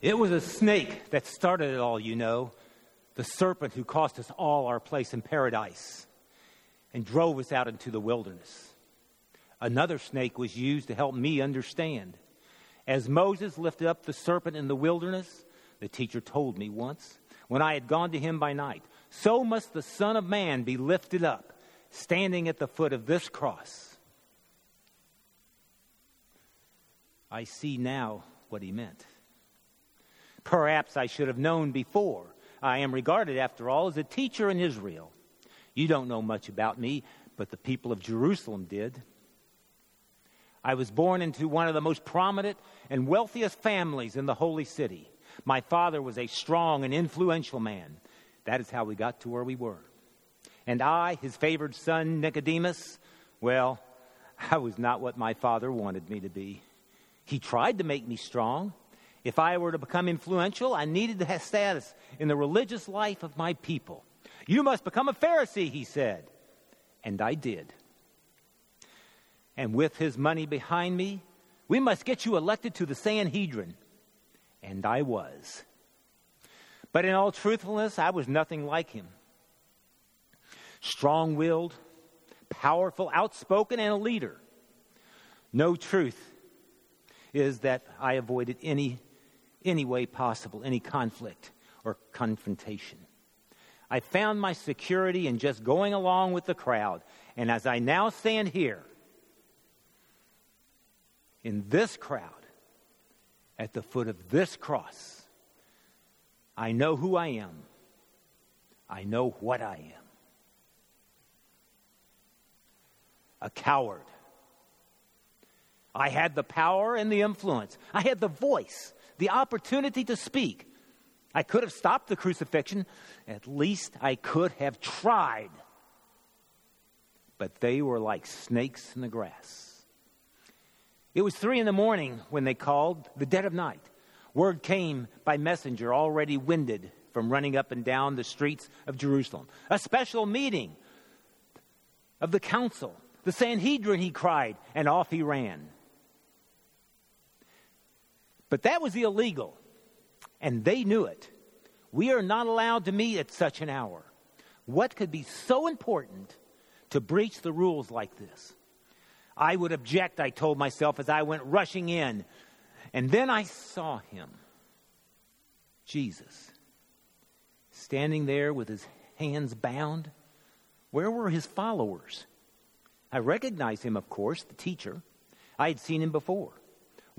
It was a snake that started it all, you know. The serpent who cost us all our place in paradise and drove us out into the wilderness. Another snake was used to help me understand. As Moses lifted up the serpent in the wilderness, the teacher told me once, when I had gone to him by night, so must the Son of Man be lifted up, standing at the foot of this cross. I see now what he meant. Perhaps I should have known before. I am regarded, after all, as a teacher in Israel. You don't know much about me, but the people of Jerusalem did. I was born into one of the most prominent and wealthiest families in the holy city. My father was a strong and influential man. That is how we got to where we were. And I, his favored son, Nicodemus, well, I was not what my father wanted me to be. He tried to make me strong. If I were to become influential, I needed to have status in the religious life of my people. You must become a Pharisee, he said. And I did. And with his money behind me, we must get you elected to the Sanhedrin. And I was. But in all truthfulness, I was nothing like him. Strong willed, powerful, outspoken, and a leader. No truth is that I avoided any, any way possible, any conflict or confrontation. I found my security in just going along with the crowd. And as I now stand here, in this crowd, at the foot of this cross, I know who I am. I know what I am. A coward. I had the power and the influence. I had the voice, the opportunity to speak. I could have stopped the crucifixion. At least I could have tried. But they were like snakes in the grass. It was three in the morning when they called, the dead of night. Word came by messenger, already winded from running up and down the streets of Jerusalem. A special meeting of the council, the Sanhedrin, he cried, and off he ran. But that was illegal, and they knew it. We are not allowed to meet at such an hour. What could be so important to breach the rules like this? I would object, I told myself as I went rushing in. And then I saw him, Jesus, standing there with his hands bound. Where were his followers? I recognized him, of course, the teacher. I had seen him before.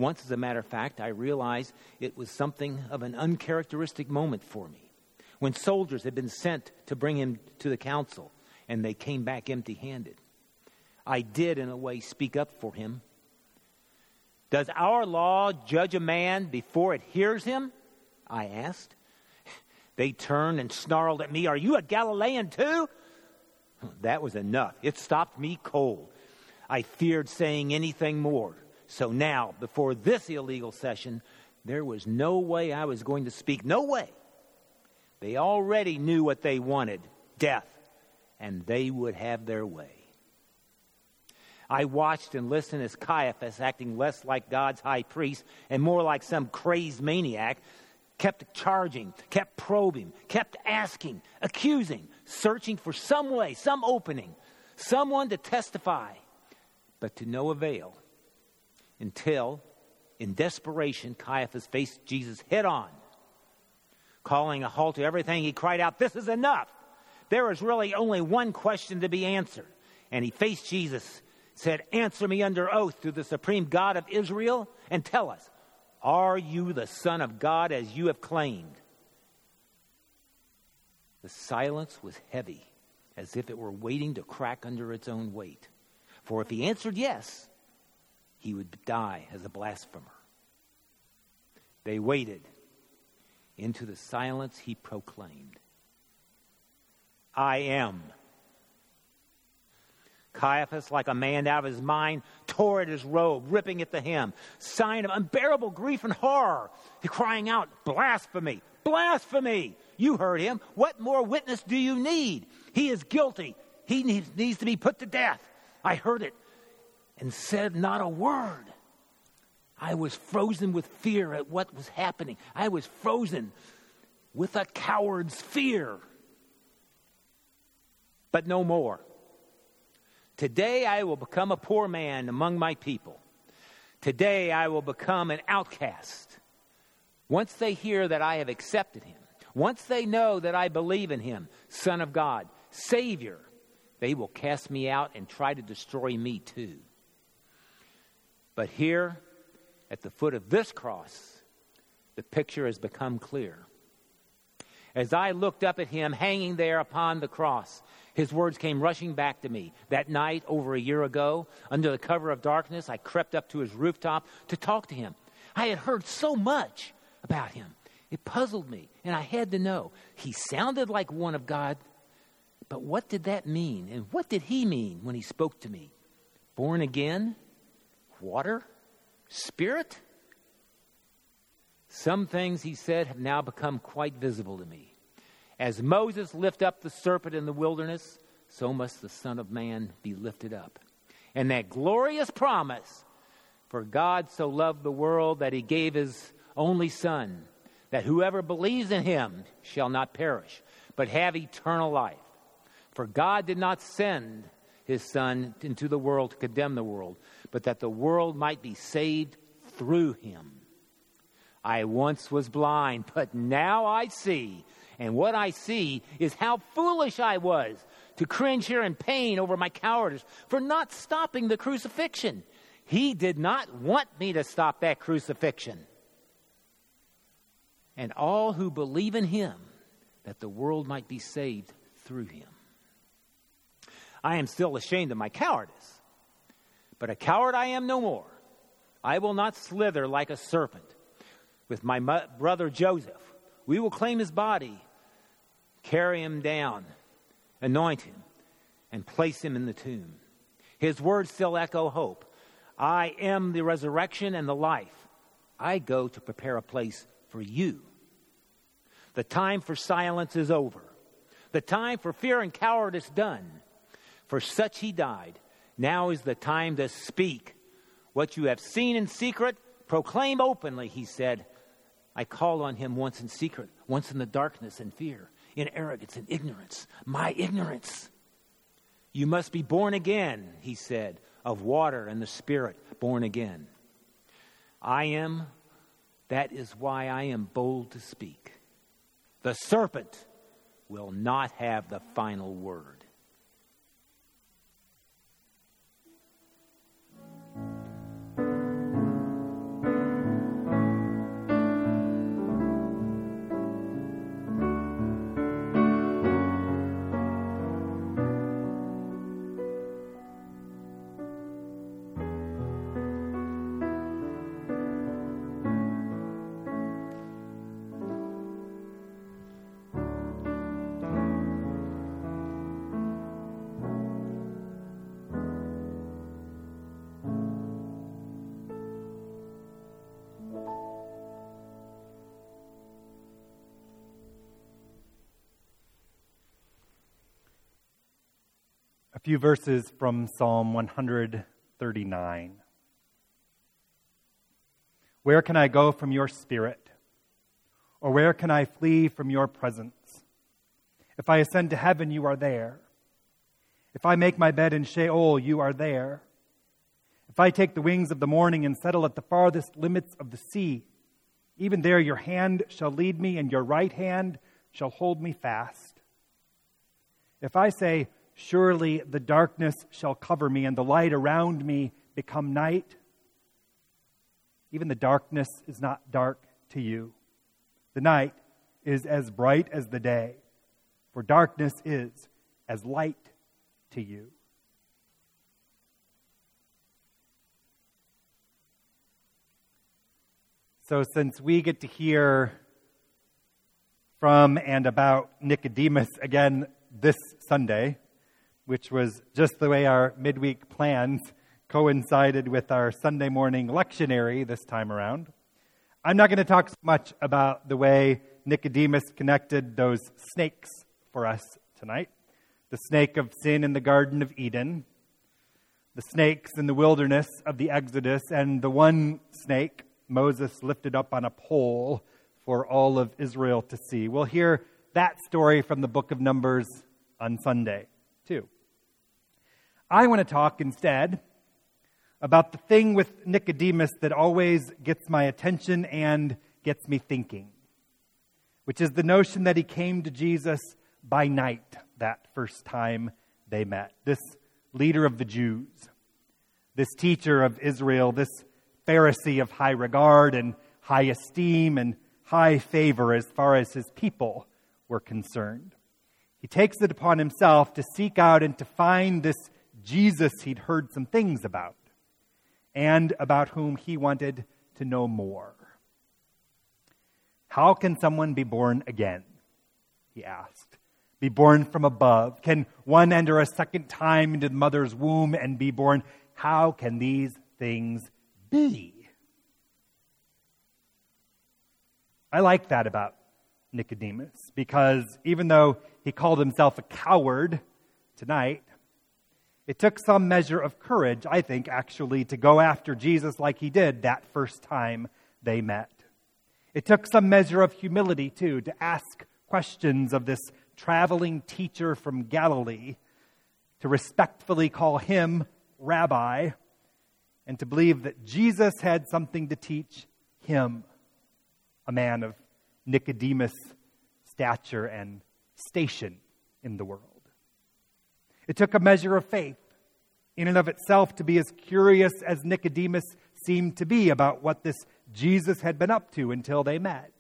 Once, as a matter of fact, I realized it was something of an uncharacteristic moment for me. When soldiers had been sent to bring him to the council, and they came back empty handed. I did, in a way, speak up for him. Does our law judge a man before it hears him? I asked. They turned and snarled at me, Are you a Galilean too? That was enough. It stopped me cold. I feared saying anything more. So now, before this illegal session, there was no way I was going to speak. No way. They already knew what they wanted death, and they would have their way. I watched and listened as Caiaphas, acting less like God's high priest and more like some crazed maniac, kept charging, kept probing, kept asking, accusing, searching for some way, some opening, someone to testify, but to no avail until, in desperation, Caiaphas faced Jesus head on. Calling a halt to everything, he cried out, This is enough. There is really only one question to be answered. And he faced Jesus, said, Answer me under oath to the supreme God of Israel, and tell us, Are you the Son of God as you have claimed? The silence was heavy, as if it were waiting to crack under its own weight. For if he answered yes, he would die as a blasphemer. They waited. Into the silence, he proclaimed, I am. Caiaphas, like a man out of his mind, tore at his robe, ripping at the hem, sign of unbearable grief and horror, He crying out, Blasphemy! Blasphemy! You heard him. What more witness do you need? He is guilty. He needs, needs to be put to death. I heard it and said not a word. I was frozen with fear at what was happening. I was frozen with a coward's fear. But no more. Today I will become a poor man among my people. Today I will become an outcast. Once they hear that I have accepted him, once they know that I believe in him, Son of God, Savior, they will cast me out and try to destroy me too. But here, at the foot of this cross, the picture has become clear. As I looked up at him hanging there upon the cross, his words came rushing back to me. That night, over a year ago, under the cover of darkness, I crept up to his rooftop to talk to him. I had heard so much about him. It puzzled me, and I had to know. He sounded like one of God, but what did that mean? And what did he mean when he spoke to me? Born again? Water? Spirit? Some things he said have now become quite visible to me. As Moses lifted up the serpent in the wilderness, so must the Son of Man be lifted up. And that glorious promise for God so loved the world that he gave his only Son, that whoever believes in him shall not perish, but have eternal life. For God did not send his Son into the world to condemn the world, but that the world might be saved through him. I once was blind, but now I see. And what I see is how foolish I was to cringe here in pain over my cowardice for not stopping the crucifixion. He did not want me to stop that crucifixion. And all who believe in him, that the world might be saved through him. I am still ashamed of my cowardice, but a coward I am no more. I will not slither like a serpent with my brother Joseph. We will claim his body, carry him down, anoint him, and place him in the tomb. His words still echo hope. I am the resurrection and the life. I go to prepare a place for you. The time for silence is over. The time for fear and cowardice done. For such he died. Now is the time to speak. What you have seen in secret, proclaim openly, he said. I called on him once in secret, once in the darkness and fear, in arrogance and ignorance. My ignorance. You must be born again, he said, of water and the Spirit, born again. I am, that is why I am bold to speak. The serpent will not have the final word. Few verses from Psalm 139. Where can I go from your spirit? Or where can I flee from your presence? If I ascend to heaven, you are there. If I make my bed in Sheol, you are there. If I take the wings of the morning and settle at the farthest limits of the sea, even there your hand shall lead me, and your right hand shall hold me fast. If I say, Surely the darkness shall cover me, and the light around me become night. Even the darkness is not dark to you. The night is as bright as the day, for darkness is as light to you. So, since we get to hear from and about Nicodemus again this Sunday, which was just the way our midweek plans coincided with our Sunday morning lectionary this time around. I'm not going to talk so much about the way Nicodemus connected those snakes for us tonight the snake of sin in the Garden of Eden, the snakes in the wilderness of the Exodus, and the one snake Moses lifted up on a pole for all of Israel to see. We'll hear that story from the book of Numbers on Sunday, too. I want to talk instead about the thing with Nicodemus that always gets my attention and gets me thinking, which is the notion that he came to Jesus by night that first time they met. This leader of the Jews, this teacher of Israel, this Pharisee of high regard and high esteem and high favor as far as his people were concerned. He takes it upon himself to seek out and to find this Jesus he'd heard some things about and about whom he wanted to know more. How can someone be born again? He asked be born from above? Can one enter a second time into the mother's womb and be born? How can these things be? I like that about Nicodemus because even though he called himself a coward tonight, it took some measure of courage, I think, actually, to go after Jesus like he did that first time they met. It took some measure of humility, too, to ask questions of this traveling teacher from Galilee, to respectfully call him rabbi, and to believe that Jesus had something to teach him, a man of Nicodemus' stature and station in the world. It took a measure of faith in and of itself to be as curious as Nicodemus seemed to be about what this Jesus had been up to until they met,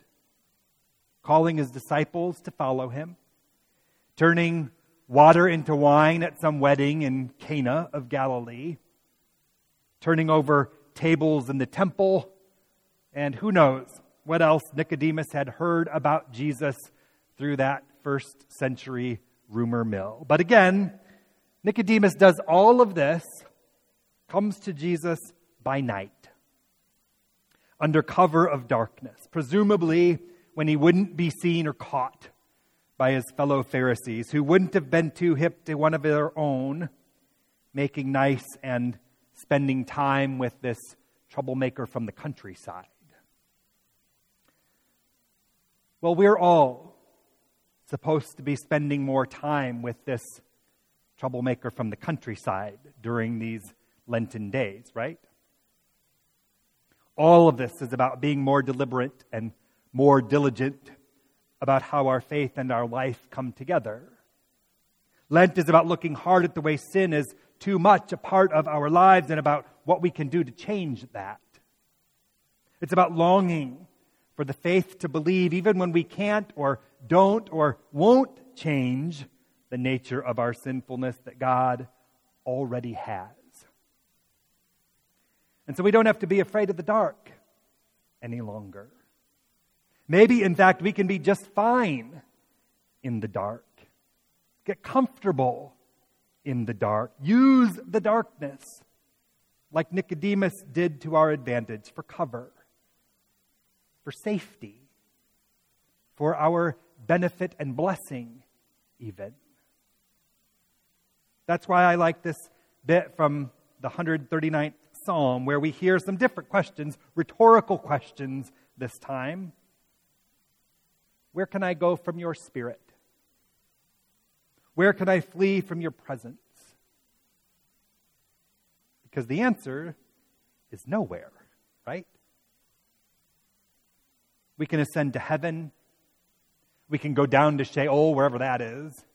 calling his disciples to follow him, turning water into wine at some wedding in Cana of Galilee, turning over tables in the temple, and who knows what else Nicodemus had heard about Jesus through that first century rumor mill. But again, Nicodemus does all of this, comes to Jesus by night, under cover of darkness, presumably when he wouldn't be seen or caught by his fellow Pharisees who wouldn't have been too hip to one of their own, making nice and spending time with this troublemaker from the countryside. Well, we're all supposed to be spending more time with this troublemaker from the countryside during these Lenten days, right? All of this is about being more deliberate and more diligent about how our faith and our life come together. Lent is about looking hard at the way sin is too much a part of our lives and about what we can do to change that. It's about longing for the faith to believe even when we can't or don't or won't change the nature of our sinfulness that God already has. And so we don't have to be afraid of the dark any longer. Maybe, in fact, we can be just fine in the dark. Get comfortable in the dark. Use the darkness like Nicodemus did to our advantage for cover, for safety, for our benefit and blessing, even. That's why I like this bit from the 139th Psalm, where we hear some different questions, rhetorical questions this time. Where can I go from your spirit? Where can I flee from your presence? Because the answer is nowhere, right? We can ascend to heaven. We can go down to Sheol, wherever that is.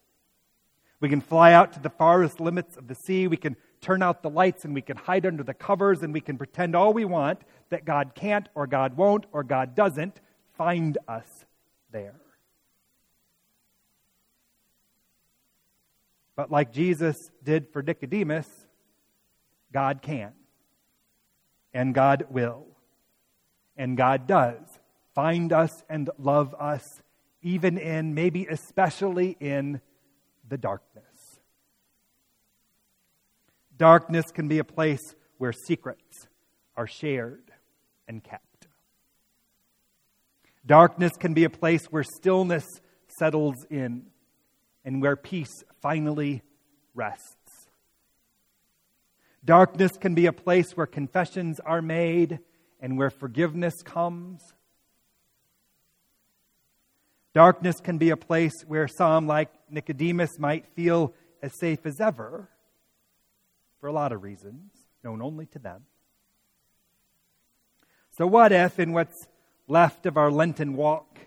We can fly out to the farthest limits of the sea. We can turn out the lights and we can hide under the covers and we can pretend all we want that God can't or God won't or God doesn't find us there. But like Jesus did for Nicodemus, God can. And God will. And God does find us and love us, even in, maybe especially in, the darkness. Darkness can be a place where secrets are shared and kept. Darkness can be a place where stillness settles in and where peace finally rests. Darkness can be a place where confessions are made and where forgiveness comes. Darkness can be a place where some, like Nicodemus, might feel as safe as ever for a lot of reasons known only to them. So, what if, in what's left of our Lenten walk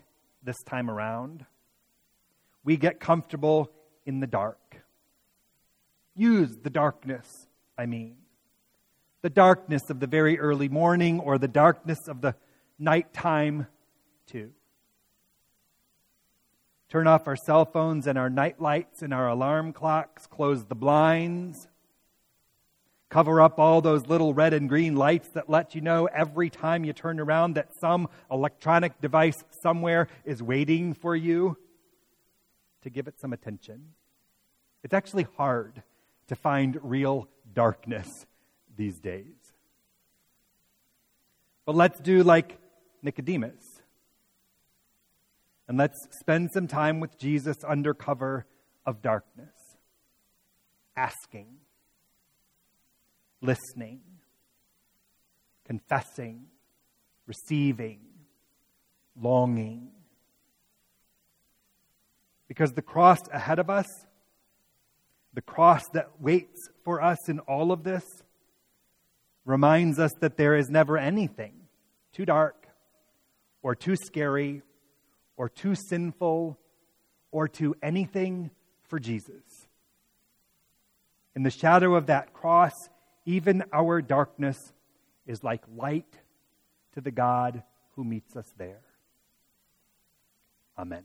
this time around, we get comfortable in the dark? Use the darkness, I mean. The darkness of the very early morning or the darkness of the nighttime, too. Turn off our cell phones and our night lights and our alarm clocks, close the blinds, Cover up all those little red and green lights that let you know every time you turn around that some electronic device somewhere is waiting for you to give it some attention. It's actually hard to find real darkness these days. But let's do like Nicodemus. And let's spend some time with Jesus under cover of darkness, asking listening, confessing, receiving, longing. Because the cross ahead of us, the cross that waits for us in all of this, reminds us that there is never anything too dark or too scary or too sinful or too anything for Jesus. In the shadow of that cross, even our darkness is like light to the God who meets us there. Amen.